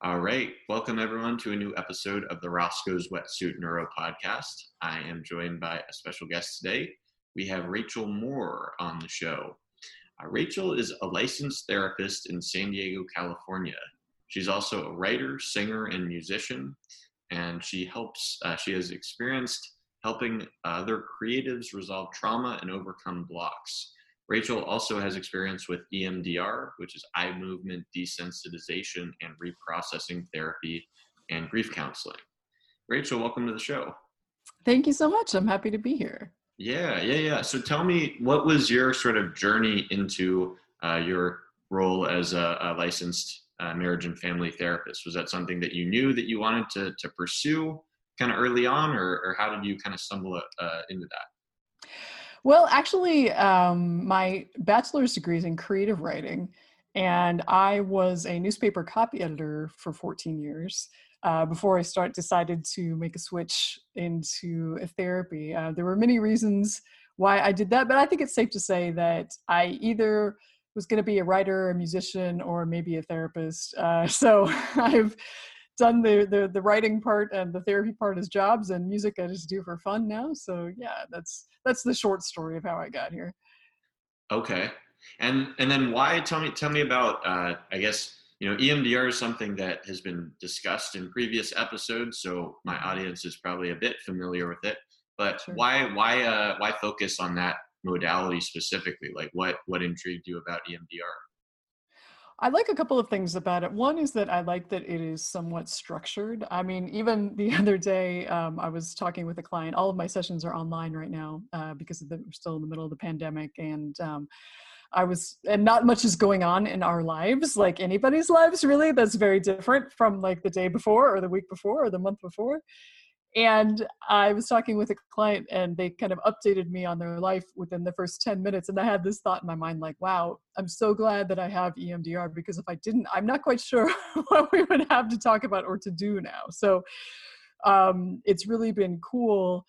All right. Welcome, everyone, to a new episode of the Roscoe's Wetsuit Neuro Podcast. I am joined by a special guest today. We have Rachel Moore on the show. Uh, Rachel is a licensed therapist in San Diego, California. She's also a writer, singer, and musician, and she helps, uh, she has experienced helping other creatives resolve trauma and overcome blocks. Rachel also has experience with EMDR, which is eye movement desensitization and reprocessing therapy and grief counseling. Rachel, welcome to the show. Thank you so much. I'm happy to be here. Yeah, yeah, yeah. So tell me, what was your sort of journey into uh, your role as a, a licensed uh, marriage and family therapist? Was that something that you knew that you wanted to, to pursue kind of early on, or, or how did you kind of stumble uh, into that? Well, actually, um, my bachelor's degree is in creative writing, and I was a newspaper copy editor for 14 years. Uh, before I start decided to make a switch into therapy. Uh, there were many reasons why I did that, but I think it's safe to say that I either was going to be a writer, a musician, or maybe a therapist. Uh, so I've done the, the the writing part and the therapy part as jobs and music I just do for fun now. So yeah, that's that's the short story of how I got here. Okay, and and then why? Tell me tell me about. Uh, I guess you know EMDR is something that has been discussed in previous episodes, so my mm-hmm. audience is probably a bit familiar with it. But sure. why why uh, why focus on that modality specifically? Like what what intrigued you about EMDR? I like a couple of things about it. One is that I like that it is somewhat structured. I mean, even the other day, um, I was talking with a client. All of my sessions are online right now uh, because the, we're still in the middle of the pandemic, and um, I was, and not much is going on in our lives, like anybody's lives, really. That's very different from like the day before, or the week before, or the month before and I was talking with a client and they kind of updated me on their life within the first 10 minutes. And I had this thought in my mind like, wow, I'm so glad that I have EMDR because if I didn't, I'm not quite sure what we would have to talk about or to do now. So um, it's really been cool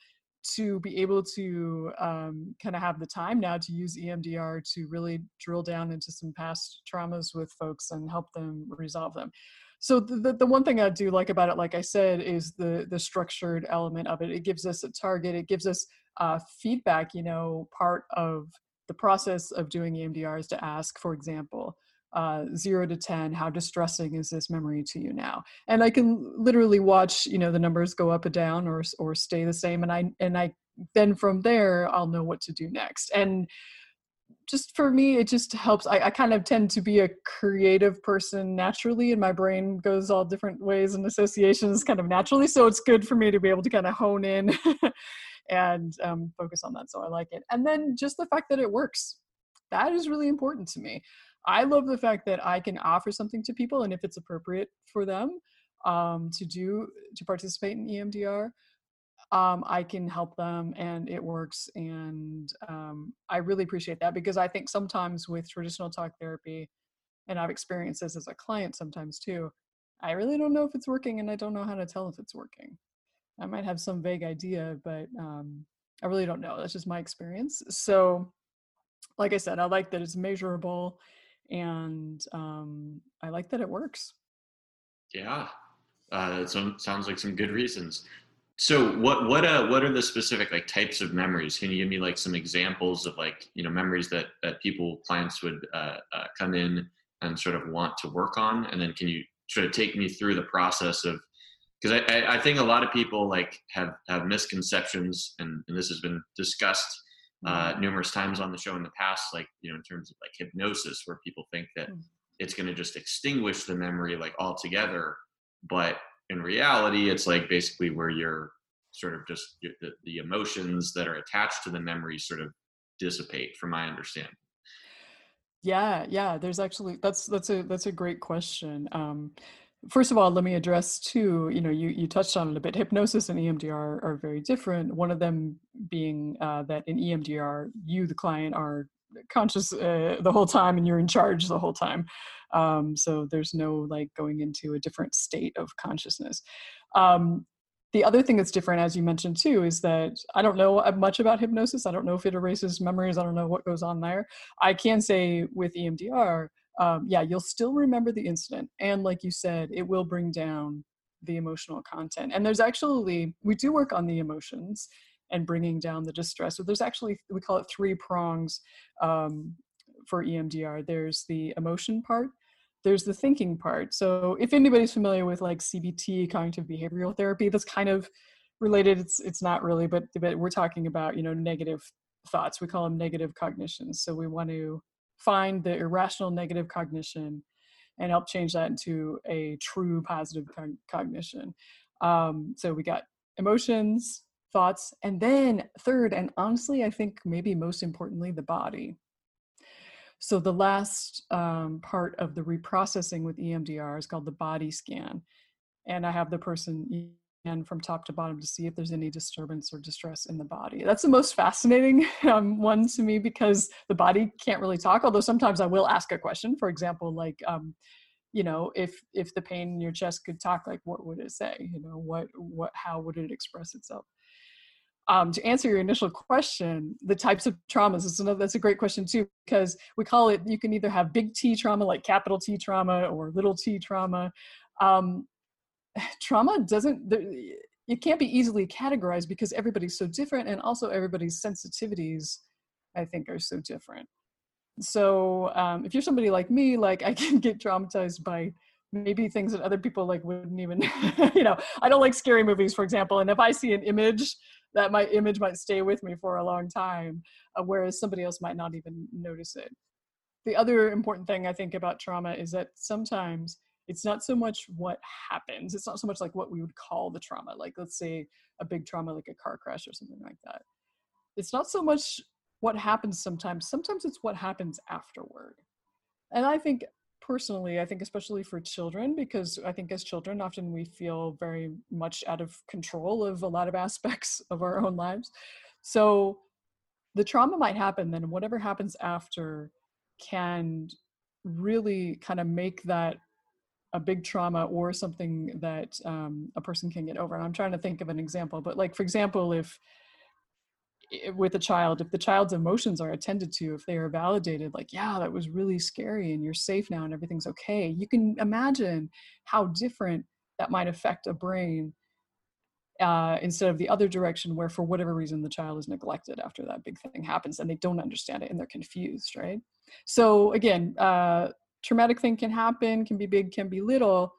to be able to um, kind of have the time now to use EMDR to really drill down into some past traumas with folks and help them resolve them so the, the, one thing i do like about it like i said is the the structured element of it. It gives us a target. It gives us uh, feedback you know part of the process of doing emdr is to ask for example uh, zero to ten how distressing is this memory to you now? And i can literally watch you know the numbers go up and down or or stay the same and i and i then from there i'll know what to do next. And just for me it just helps I, I, kind of tend to be a creative person naturally and my brain goes all different ways and associations kind of naturally so it's good for me to be able to kind of hone in and um, focus on that so i like it. And then just the fact that it works. That is really important to me. I love the fact that i can offer something to people and if it's appropriate for them um, to do to participate in emdr um, I can help them and it works. And um, I really appreciate that because I think sometimes with traditional talk therapy, and I've experienced this as a client sometimes too, I really don't know if it's working and I don't know how to tell if it's working. I might have some vague idea, but um, I really don't know. That's just my experience. So, like I said, I like that it's measurable and um, I like that it works. Yeah, uh, that sounds like some good reasons. So what what uh what are the specific like types of memories? Can you give me like some examples of like you know memories that that people clients would uh, uh, come in and sort of want to work on, and then can you sort of take me through the process of because I, I, I think a lot of people like have have misconceptions and, and this has been discussed uh, mm-hmm. numerous times on the show in the past, like you know in terms of like hypnosis, where people think that mm. it's going to just extinguish the memory like altogether, but in reality, it's like basically where you're sort of just the, the emotions that are attached to the memory sort of dissipate, from my understanding. Yeah, yeah. There's actually that's that's a that's a great question. Um, first of all, let me address too. You know, you you touched on it a bit. Hypnosis and EMDR are very different. One of them being uh, that in EMDR, you the client are conscious uh, the whole time and you're in charge the whole time um, so there's no like going into a different state of consciousness um, the other thing that's different as you mentioned too is that i don't know much about hypnosis i don't know if it erases memories i don't know what goes on there i can say with emdr um, yeah, you'll still remember the incident. And like you said, it will bring down the emotional content. And there's actually, we do work on the emotions and bringing down the distress. So there's actually, we call it three prongs um, for EMDR. There's the emotion part, there's the thinking part. So if anybody's familiar with like CBT, cognitive behavioral therapy, that's kind of related. It's it's not really, but but we're talking about you know negative thoughts. We call them negative cognitions. So we want to find the irrational negative cognition and help change that into a true positive cognition. Um, so we got emotions, thoughts, and then third, and honestly, I think maybe most importantly, the body. So the last um, part of the reprocessing with EMDR is called the body scan. And I have the person and from top to bottom to see if there's any disturbance or distress in the body. That's the most fascinating um, one to me because the body can't really talk. Although sometimes I will ask a question. For example, like, um, you know, if if the pain in your chest could talk, like, what would it say? You know, what what how would it express itself? Um, to answer your initial question, the types of traumas is another. That's a great question too because we call it. You can either have big T trauma, like capital T trauma, or little T trauma. Um, trauma doesn't it can't be easily categorized because everybody's so different and also everybody's sensitivities i think are so different so um, if you're somebody like me like i can get traumatized by maybe things that other people like wouldn't even you know i don't like scary movies for example and if i see an image that my image might stay with me for a long time uh, whereas somebody else might not even notice it. The other important thing i think about trauma is that sometimes it's not so much what happens it's not so much like what we would call the trauma like let's say a big trauma like a car crash or something like that. It's not so much what happens sometimes sometimes it's what happens afterward. And i think personally i think especially for children because i think as children often we feel very much out of control of a lot of aspects of our own lives so the trauma might happen then whatever happens after can really kind of make that a big trauma or something that um, a person can get over. And I'm trying to think of an example, but like, for example, if with a child, if the child's emotions are attended to, if they are validated, like, yeah, that was really scary and you're safe now and everything's okay, you can imagine how different that might affect a brain uh, instead of the other direction where for whatever reason the child is neglected after that big thing happens and they don't understand it and they're confused right so again uh, traumatic thing can happen, can be big, can be little.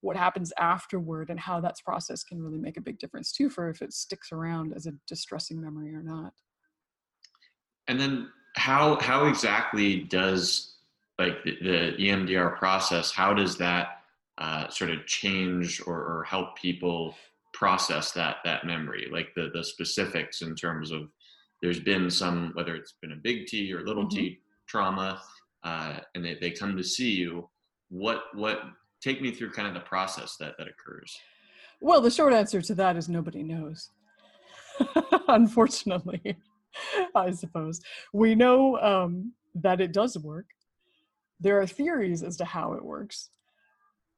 What happens afterward and how that's processed can really make a big difference too for if it sticks around as a distressing memory or not. And then how how exactly does like the, the EMDR process? How does that uh, sort of change or, or help people process that that memory? Like the the specifics in terms of there's been some whether it's been a big T or little mm-hmm. T trauma uh, and they, they come to see you, what what take me through kind of the process that that occurs. Well, the short answer to that is nobody knows. Unfortunately, I suppose we know um, that it does work. There are theories as to how it works.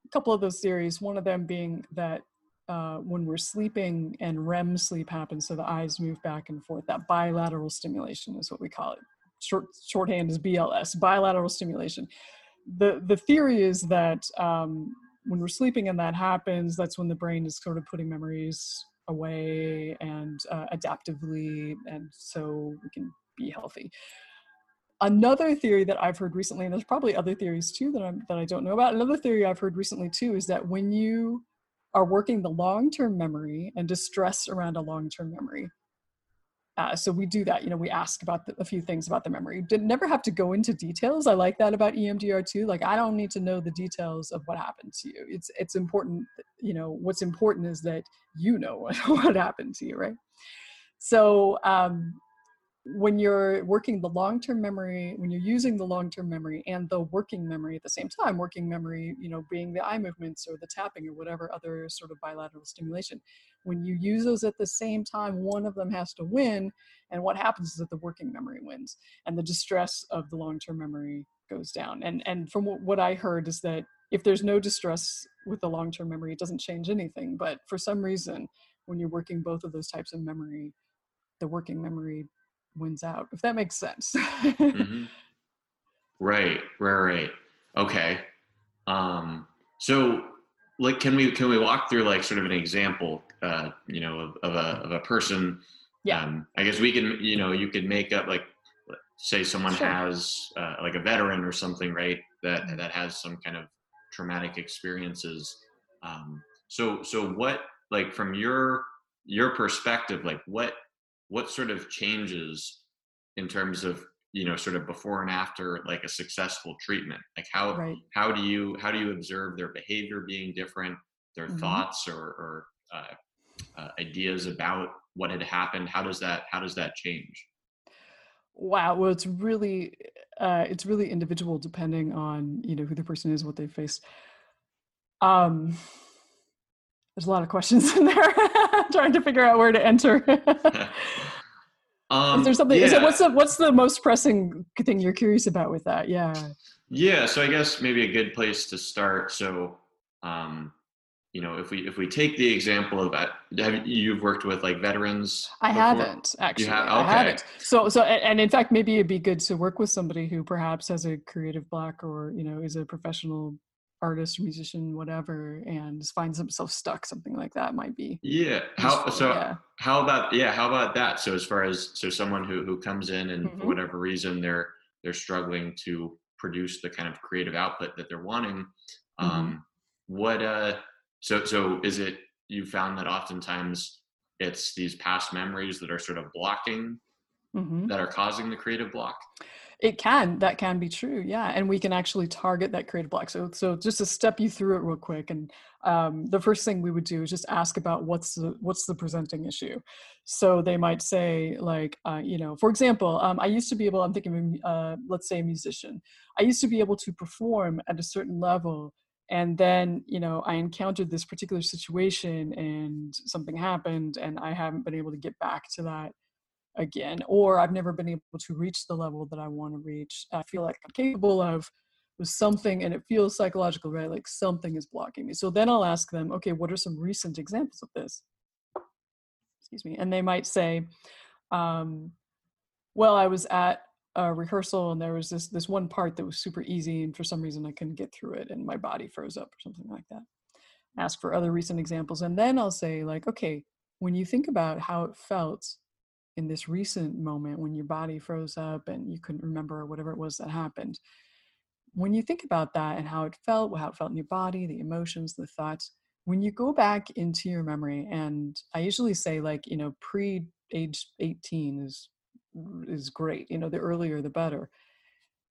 A couple of those theories, one of them being that uh, when we're sleeping and REM sleep happens, so the eyes move back and forth, that bilateral stimulation is what we call it short shorthand is BLS, bilateral stimulation. The the theory is that um, when we're sleeping and that happens, that's when the brain is sort of putting memories away and uh, adaptively, and so we can be healthy. Another theory that I've heard recently, and there's probably other theories too that I'm that I don't know about. Another theory I've heard recently too is that when you are working the long-term memory and distress around a long-term memory, uh, so we do that. You know, we ask about the, a few things about the memory. Did never have to go into details. I like that about EMDR too. Like I don't need to know the details of what happened to you. It's it's important. You know, what's important is that you know what, what happened to you, right? So um, when you're working the long-term memory when you're using the long-term memory and the working memory at the same time working memory you know being the eye movements or the tapping or whatever other sort of bilateral stimulation when you use those at the same time one of them has to win and what happens is that the working memory wins and the distress of the long-term memory goes down. And and from what i heard is that if there's no distress with the long-term memory it doesn't change anything but for some reason when you're working both of those types of memory the working memory wins out if that makes sense mm-hmm. right right right Okay. Um, so like can we can we walk through like sort of an example uh, you know of, of, a of a person yeah um, i guess we can you know you could make up like say someone sure. has uh, like a veteran or something right that mm-hmm. that has some kind of traumatic experiences um, so so what like from your your perspective like what what sort of changes in terms of you know sort of before and after like a successful treatment like how right. how do you how do you observe their behavior being different their mm-hmm. thoughts or, or uh, uh, ideas about what had happened how does that how does that change wow well it's really uh, it's really individual depending on you know who the person is what they faced um there's a lot of questions in there trying to figure out where to enter Um, is there something? Yeah. Is it, what's the what's the most pressing thing you're curious about with that? Yeah. Yeah. So I guess maybe a good place to start. So, um, you know, if we if we take the example of have you've worked with like veterans? I before? haven't actually. Have, okay. I haven't. So so and in fact, maybe it'd be good to work with somebody who perhaps has a creative block or you know is a professional artist, or musician, whatever, and finds himself stuck, something like that might be. Yeah. How so? Yeah. How about yeah? How about that? So as far as so someone who who comes in and mm-hmm. for whatever reason they're they're struggling to produce the kind of creative output that they're wanting. Mm-hmm. Um, what uh? So so is it you found that oftentimes it's these past memories that are sort of blocking mm-hmm. that are causing the creative block it can that can be true yeah and we can actually target that creative block. So so just to step you through it real quick and um, the first thing we would do is just ask about what's the what's the presenting issue. So they might say like uh, you know for example um, i used to be able i'm thinking of uh, let's say a musician i used to be able to perform at a certain level and then you know i encountered this particular situation and something happened and i haven't been able to get back to that again, or I've never been able to reach the level that I want to reach. I feel like I'm capable of with something and it feels psychological, right? Like something is blocking me. So then I'll ask them, okay, what are some recent examples of this? Excuse me. And they might say, um, well, I was at a rehearsal and there was this this one part that was super easy and for some reason I couldn't get through it and my body froze up or something like that. Ask for other recent examples and then I'll say like, okay, when you think about how it felt in this recent moment when your body froze up and you couldn't remember whatever it was that happened. When you think about that and how it felt how it felt in your body the emotions the thoughts when you go back into your memory and i usually say like you know pre age 18 is is great you know the earlier the better.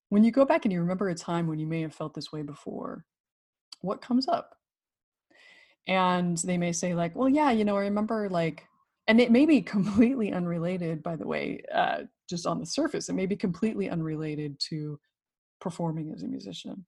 When you go back and you remember a time when you may have felt this way before what comes up? And they may say like well yeah you know i remember like and it may be completely unrelated by the way uh, just on the surface it may be completely unrelated to performing as a musician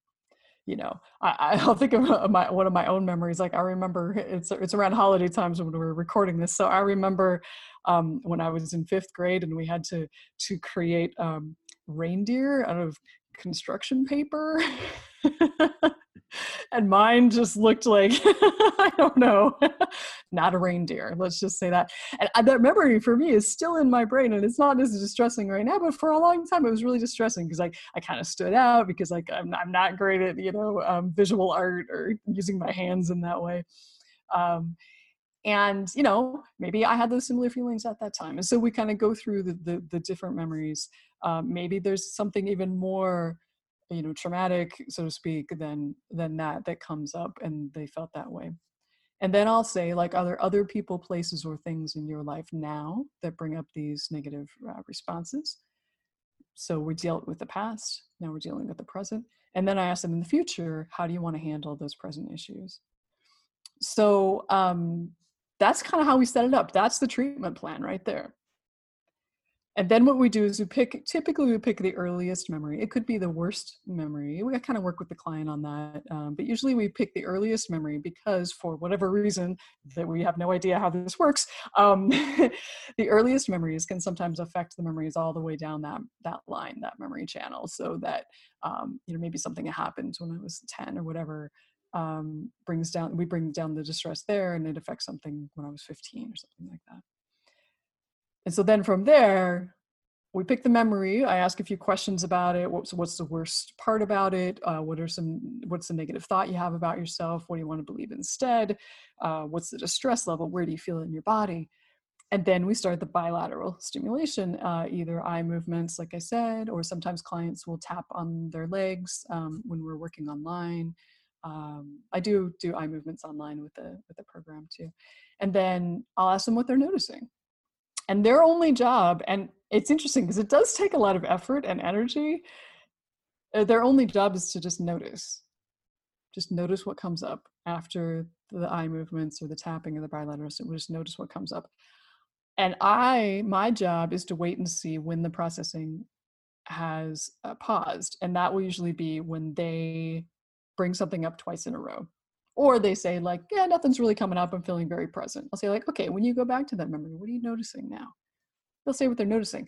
you know? I, i'll think of my, one of my own memories like i remember it's it's around holiday times when we were recording this so i remember um, when i was in fifth grade and we had to to create um, reindeer out of construction paper and mine just looked like I don't know, not a reindeer. Let's just say that. And that memory for me is still in my brain, and it's not as distressing right now. But for a long time, it was really distressing because I I kind of stood out because like I'm I'm not great at you know um, visual art or using my hands in that way. Um, and you know maybe i had those similar feelings at that time and so we kind of go through the, the, the different memories um, maybe there's something even more you know traumatic so to speak than than that that comes up and they felt that way. And then i'll say like are there other people places or things in your life now that bring up these negative uh, responses? So we dealt with the past now we're dealing with the present and then i ask them in the future how do you want to handle those present issues? So um, that's kind of how we set it up. That's the treatment plan right there and then what we do is we pick, typically we pick the earliest memory. It could be the worst memory. We kind of work with the client on that. Um, but usually we pick the earliest memory because for whatever reason that we have no idea how this works, um, the earliest memories can sometimes affect the memories all the way down that, that line, that memory channel. So that, um, you know, maybe something that happened when I was 10 or whatever um, brings down, we bring down the distress there and it affects something when I was 15 or something like that. And so then from there, we pick the memory. I ask a few questions about it. What's what's the worst part about it? Uh, what are some what's the negative thought you have about yourself? What do you want to believe instead? Uh, what's the distress level? Where do you feel it in your body? And then we start the bilateral stimulation, uh, either eye movements, like I said, or sometimes clients will tap on their legs um, when we're working online. Um, I do do eye movements online with the with the program too, and then I'll ask them what they're noticing and their only job and it's interesting because it does take a lot of effort and energy uh, their only job is to just notice. Just notice what comes up after the eye movements or the tapping of the bilateral so just notice what comes up. And i my job is to wait and see when the processing has uh, paused and that will usually be when they bring something up twice in a row or they say like yeah nothing's really coming up. I'm feeling very present. I'll say like okay when you go back to that memory what are you noticing now? They'll say what they're noticing.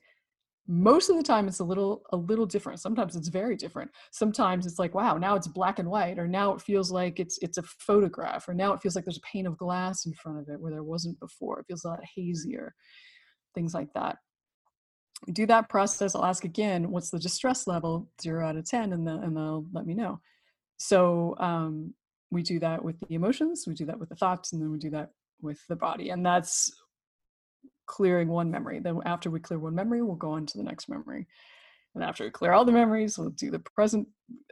Most of the time it's a little a little different. Sometimes it's very different. Sometimes it's like wow now it's black and white or now it feels like it's it's a photograph or now it feels like there's a pane of glass in front of it where there wasn't before. It feels a lot hazier things like that. We do that process. I'll ask again what's the distress level? 0 out of 10 and, the, and they'll let me know. So um, we do that with the emotions, we do that with the thoughts, and then we do that with the body. And that's clearing one memory. Then after we clear one memory, we'll go on to the next memory. And after we clear all the memories, we'll do the present,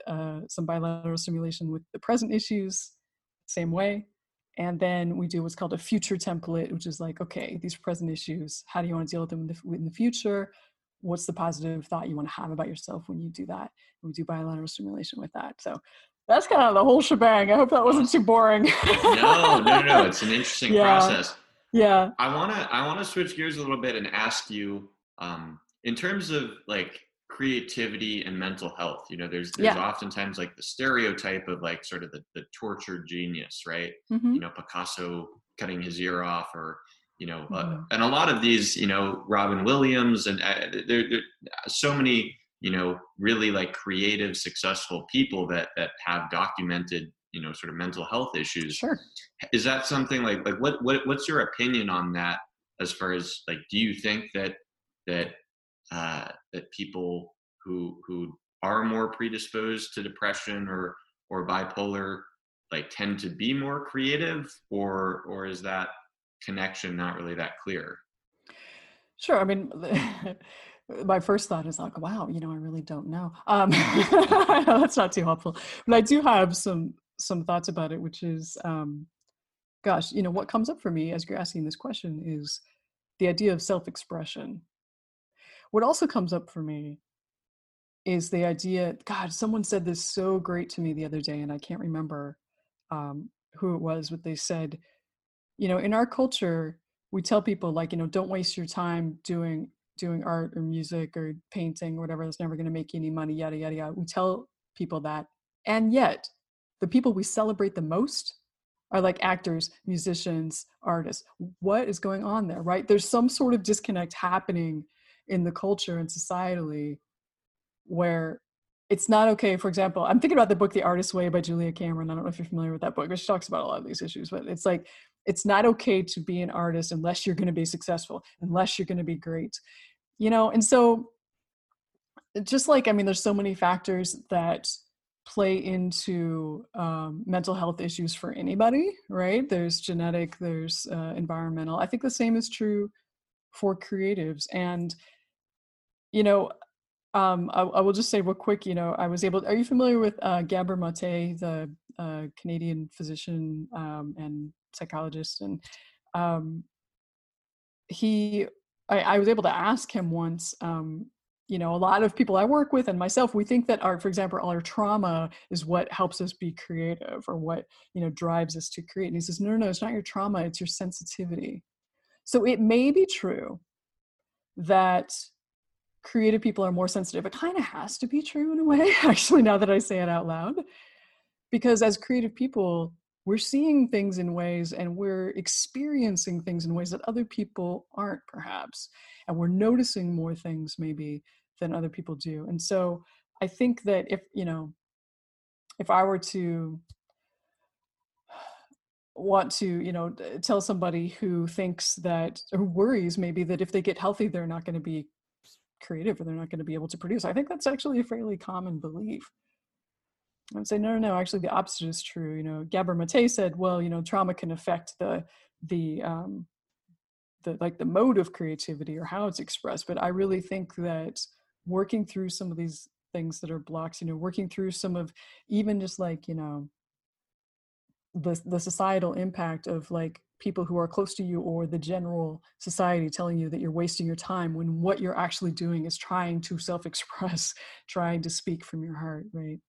uh, some bilateral stimulation with the present issues, same way. And then we do what's called a future template, which is like, okay, these present issues, how do you want to deal with them in the, in the future? What's the positive thought you want to have about yourself when you do that? And we do bilateral stimulation with that. So that's kind of the whole shebang. I hope that wasn't too boring. no, no, no. It's an interesting yeah. process. Yeah. I wanna I wanna switch gears a little bit and ask you, um, in terms of like creativity and mental health. You know, there's there's yeah. oftentimes like the stereotype of like sort of the, the tortured genius, right? Mm-hmm. You know, Picasso cutting his ear off or you know, uh, mm-hmm. uh, and a lot of these, you know, Robin Williams and uh, there, there so many you know really like creative successful people that that have documented you know sort of mental health issues. Sure. Is that something like like what, what what's your opinion on that as far as like do you think that that uh that people who who are more predisposed to depression or or bipolar like tend to be more creative or or is that connection not really that clear? Sure i mean my first thought is like, wow, you know, I really don't know. Um, that's not too helpful, but I do have some some thoughts about it, which is, um, gosh, you know, what comes up for me as you're asking this question is the idea of self-expression. What also comes up for me is the idea. God, someone said this so great to me the other day, and I can't remember um, who it was, but they said, you know, in our culture, we tell people like, you know, don't waste your time doing doing art or music or painting or whatever that's never going to make you any money yada yada yada. We tell people that and yet the people we celebrate the most are like actors musicians artists. What is going on there right? There's some sort of disconnect happening in the culture and societally where it's not okay. For example i'm thinking about the book the artist's way by julia cameron. I don't know if you're familiar with that book but she talks about a lot of these issues but it's like it's not okay to be an artist unless you're going to be successful unless you're going to be great you know and so just like i mean there's so many factors that play into um, mental health issues for anybody right? There's genetic there's uh, environmental. I think the same is true for creatives and you know um, I, I, will just say real quick you know i was able are you familiar with uh, gabor mate the uh, canadian physician um, and psychologist and um, he I, I was able to ask him once um, you know a lot of people i work with and myself we think that our for example all our trauma is what helps us be creative or what you know drives us to create and he says no no no it's not your trauma it's your sensitivity. So it may be true that creative people are more sensitive. It kind of has to be true in a way actually now that i say it out loud because as creative people we're seeing things in ways and we're experiencing things in ways that other people aren't perhaps and we're noticing more things maybe than other people do and so i think that if you know if i were to want to you know tell somebody who thinks that who worries maybe that if they get healthy they're not going to be creative or they're not going to be able to produce. I think that's actually a fairly common belief. I would say, no, no, no, actually the opposite is true. You know, Gabor Mate said, well, you know, trauma can affect the, the, um, the, like the mode of creativity or how it's expressed. But I really think that working through some of these things that are blocks, you know, working through some of even just like, you know, the, the societal impact of like people who are close to you or the general society telling you that you're wasting your time when what you're actually doing is trying to self-express trying to speak from your heart right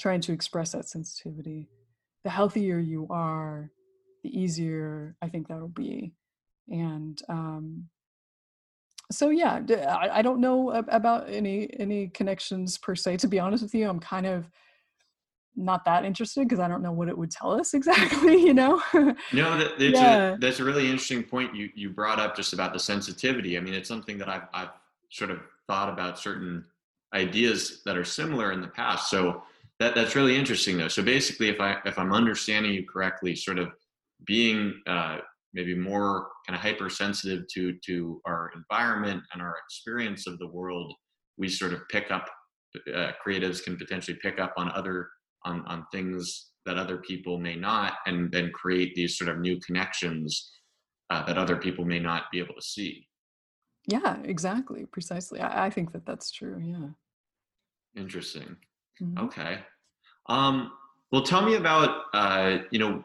trying to express that sensitivity the healthier you are the easier i think that'll be and um so yeah I, I don't know about any any connections per se to be honest with you i'm kind of not that interested because I don't know what it would tell us exactly, you know? no, that, that's, yeah. a, that's a really interesting point you, you brought up just about the sensitivity. I mean, it's something that I've, I've sort of thought about certain ideas that are similar in the past. So that, that's really interesting though. So basically, if I, if I'm understanding you correctly, sort of being uh, maybe more kind of hypersensitive to, to our environment and our experience of the world, we sort of pick up uh, creatives can potentially pick up on other on on things that other people may not and then create these sort of new connections uh, that other people may not be able to see. Yeah exactly precisely. I, I think that that's true yeah. Interesting mm-hmm. okay um well tell me about uh you know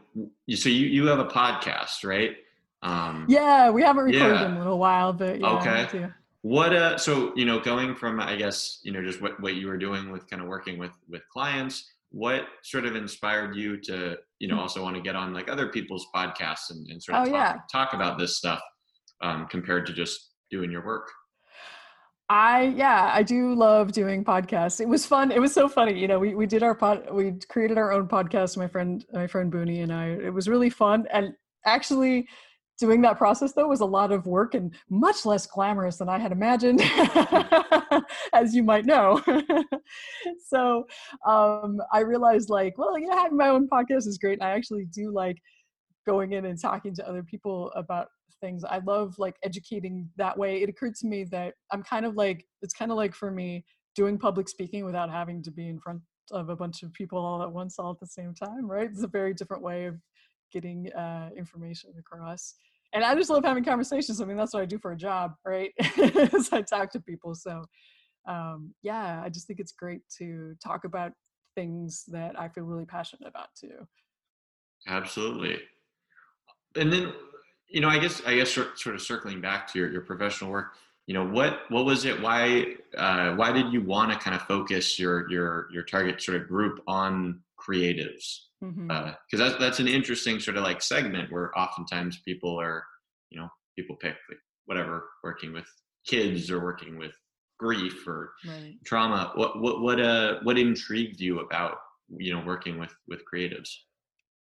so you you have a podcast right um yeah we haven't recorded yeah. in a little while but yeah, okay what uh so you know going from i guess you know just what what you were doing with kind of working with with clients what sort of inspired you to you know hmm. also want to get on like other people's podcasts and, and sort of oh, talk, yeah. talk about this stuff um, compared to just doing your work I yeah, I do love doing podcasts. It was fun. It was so funny. You know, we, we did our pod we created our own podcast, my friend my friend Booney and I. It was really fun. And actually doing that process though was a lot of work and much less glamorous than I had imagined, as you might know. so um, I realized like, well, yeah, having my own podcast is great. I actually do like going in and talking to other people about things. I love like educating that way. It occurred to me that I'm kind of like, it's kind of like for me doing public speaking without having to be in front of a bunch of people all at once all at the same time right it's a very different way of getting uh, information across. And I just love having conversations. I mean, that's what I do for a job, right? As I talk to people. So, um, yeah, I just think it's great to talk about things that I feel really passionate about too. Absolutely. And then, you know, I guess I guess sort of circling back to your, your professional work, you know, what what was it? Why uh, why did you want to kind of focus your your your target sort of group on creatives? because mm-hmm. uh, that's that's an interesting sort of like segment where oftentimes people are you know people pick like whatever working with kids or working with grief or right. trauma what what what uh what intrigued you about you know working with with creatives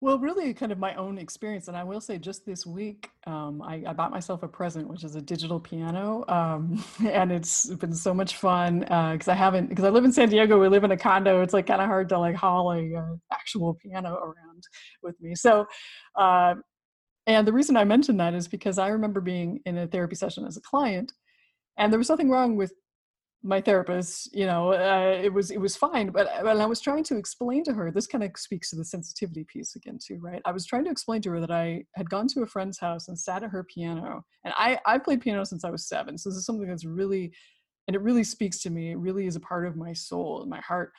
well, really, kind of my own experience, and I will say, just this week, um, I, I, bought myself a present, which is a digital piano, um, and it's been so much fun because uh, I haven't because I live in San Diego. We live in a condo. It's like kind of hard to like haul a uh, actual piano around with me. So, uh, and the reason I mentioned that is because I remember being in a therapy session as a client, and there was nothing wrong with my therapist you know uh, it was it was fine but when i was trying to explain to her this kind of speaks to the sensitivity piece again too right? I was trying to explain to her that i had gone to a friend's house and sat at her piano and i i played piano since i was seven so this is something that's really and it really speaks to me it really is a part of my soul and my heart.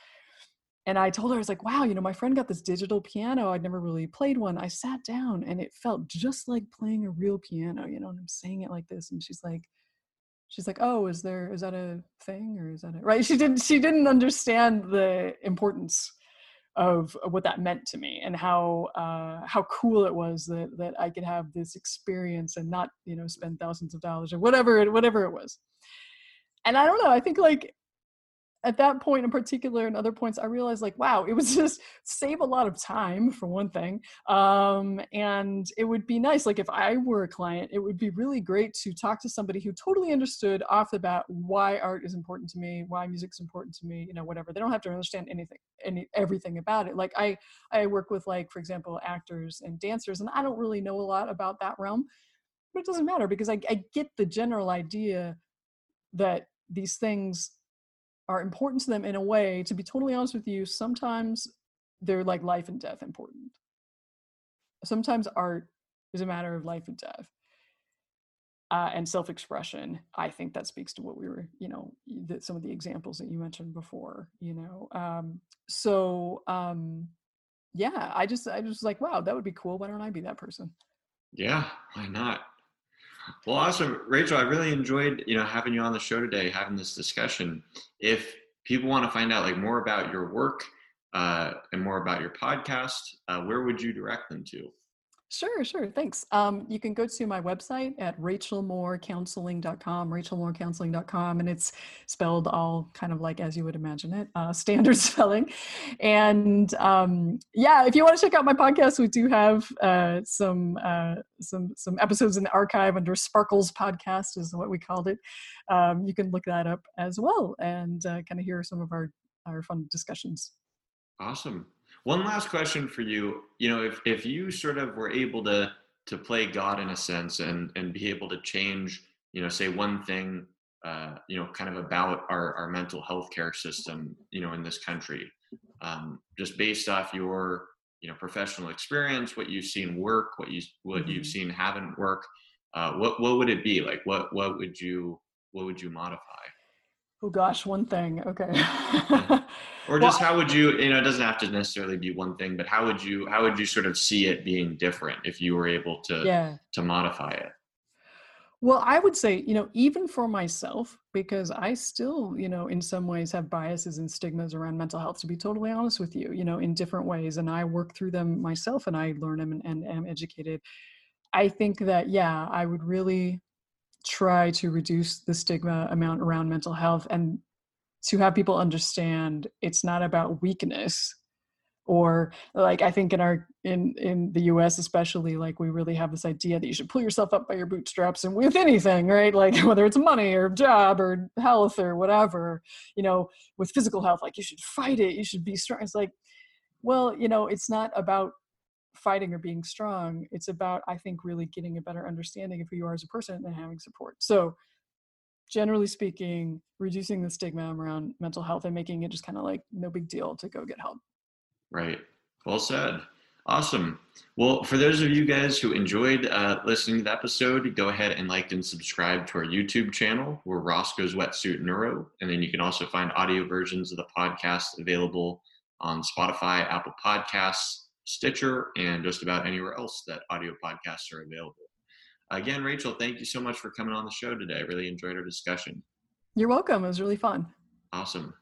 And i told her i was like wow you know my friend got this digital piano i'd never really played one. I sat down and it felt just like playing a real piano you know and i'm saying it like this and she's like she's like oh is there is that a thing or is that a right she didn't she didn't understand the importance of, what that meant to me and how uh, how cool it was that that I could have this experience and not you know spend thousands of dollars or whatever it whatever it was. And I don't know. I think like at that point in particular and other points i realized like wow it was just save a lot of time for one thing. Um, and it would be nice like if i were a client it would be really great to talk to somebody who totally understood off the bat why art is important to me why music's important to me you know whatever. They don't have to understand anything any everything about it. Like i i work with like for example actors and dancers and i don't really know a lot about that realm but it doesn't matter because i, I get the general idea that these things are important to them in a way to be totally honest with you sometimes they're like life and death important. Sometimes art is a matter of life and death. Uh, and self-expression i think that speaks to what we were you know the, some of the examples that you mentioned before you know um, so um, yeah i just i just was like wow that would be cool. Why don't i be that person? Yeah why not well awesome. Rachel i really enjoyed you know having you on the show today having this discussion. If people want to find out like more about your work uh, and more about your podcast uh, where would you direct them to Sure, sure. Thanks. Um, you can go to my website at rachelmoorecounseling.com, rachelmoorecounseling.com, and it's spelled all kind of like as you would imagine it, uh, standard spelling. And um, yeah, if you want to check out my podcast, we do have uh, some uh, some some episodes in the archive under Sparkles Podcast is what we called it. Um, you can look that up as well and uh, kind of hear some of our our fun discussions. Awesome. One last question for you. You know, if if you sort of were able to to play God in a sense and and be able to change, you know, say one thing, uh, you know, kind of about our our mental health care system, you know, in this country, um, just based off your you know professional experience, what you've seen work, what you what mm-hmm. you've seen haven't work, uh, what what would it be like? What what would you what would you modify? Oh gosh, one thing. Okay. or just well, how would you, you know, it doesn't have to necessarily be one thing, but how would you, how would you sort of see it being different if you were able to, yeah. to modify it? Well, I would say, you know, even for myself, because I still, you know, in some ways have biases and stigmas around mental health, to be totally honest with you, you know, in different ways. And I work through them myself and I learn them and, and am educated. I think that, yeah, I would really try to reduce the stigma amount around mental health and to have people understand it's not about weakness or like i think in our in in the us especially like we really have this idea that you should pull yourself up by your bootstraps and with anything right like whether it's money or job or health or whatever you know with physical health like you should fight it you should be strong it's like well you know it's not about fighting or being strong. It's about, I think, really getting a better understanding of who you are as a person and having support. So, generally speaking, reducing the stigma around mental health and making it just kind of like no big deal to go get help. Right. Well said. Awesome. Well, for those of you guys who enjoyed uh, listening to the episode, go ahead and like and subscribe to our YouTube channel. We're Roscoe's Wetsuit Neuro. And then you can also find audio versions of the podcast available on Spotify, Apple Podcasts, Stitcher, and just about anywhere else that audio podcasts are available. Again, Rachel, thank you so much for coming on the show today. I really enjoyed our discussion. You're welcome. It was really fun. Awesome.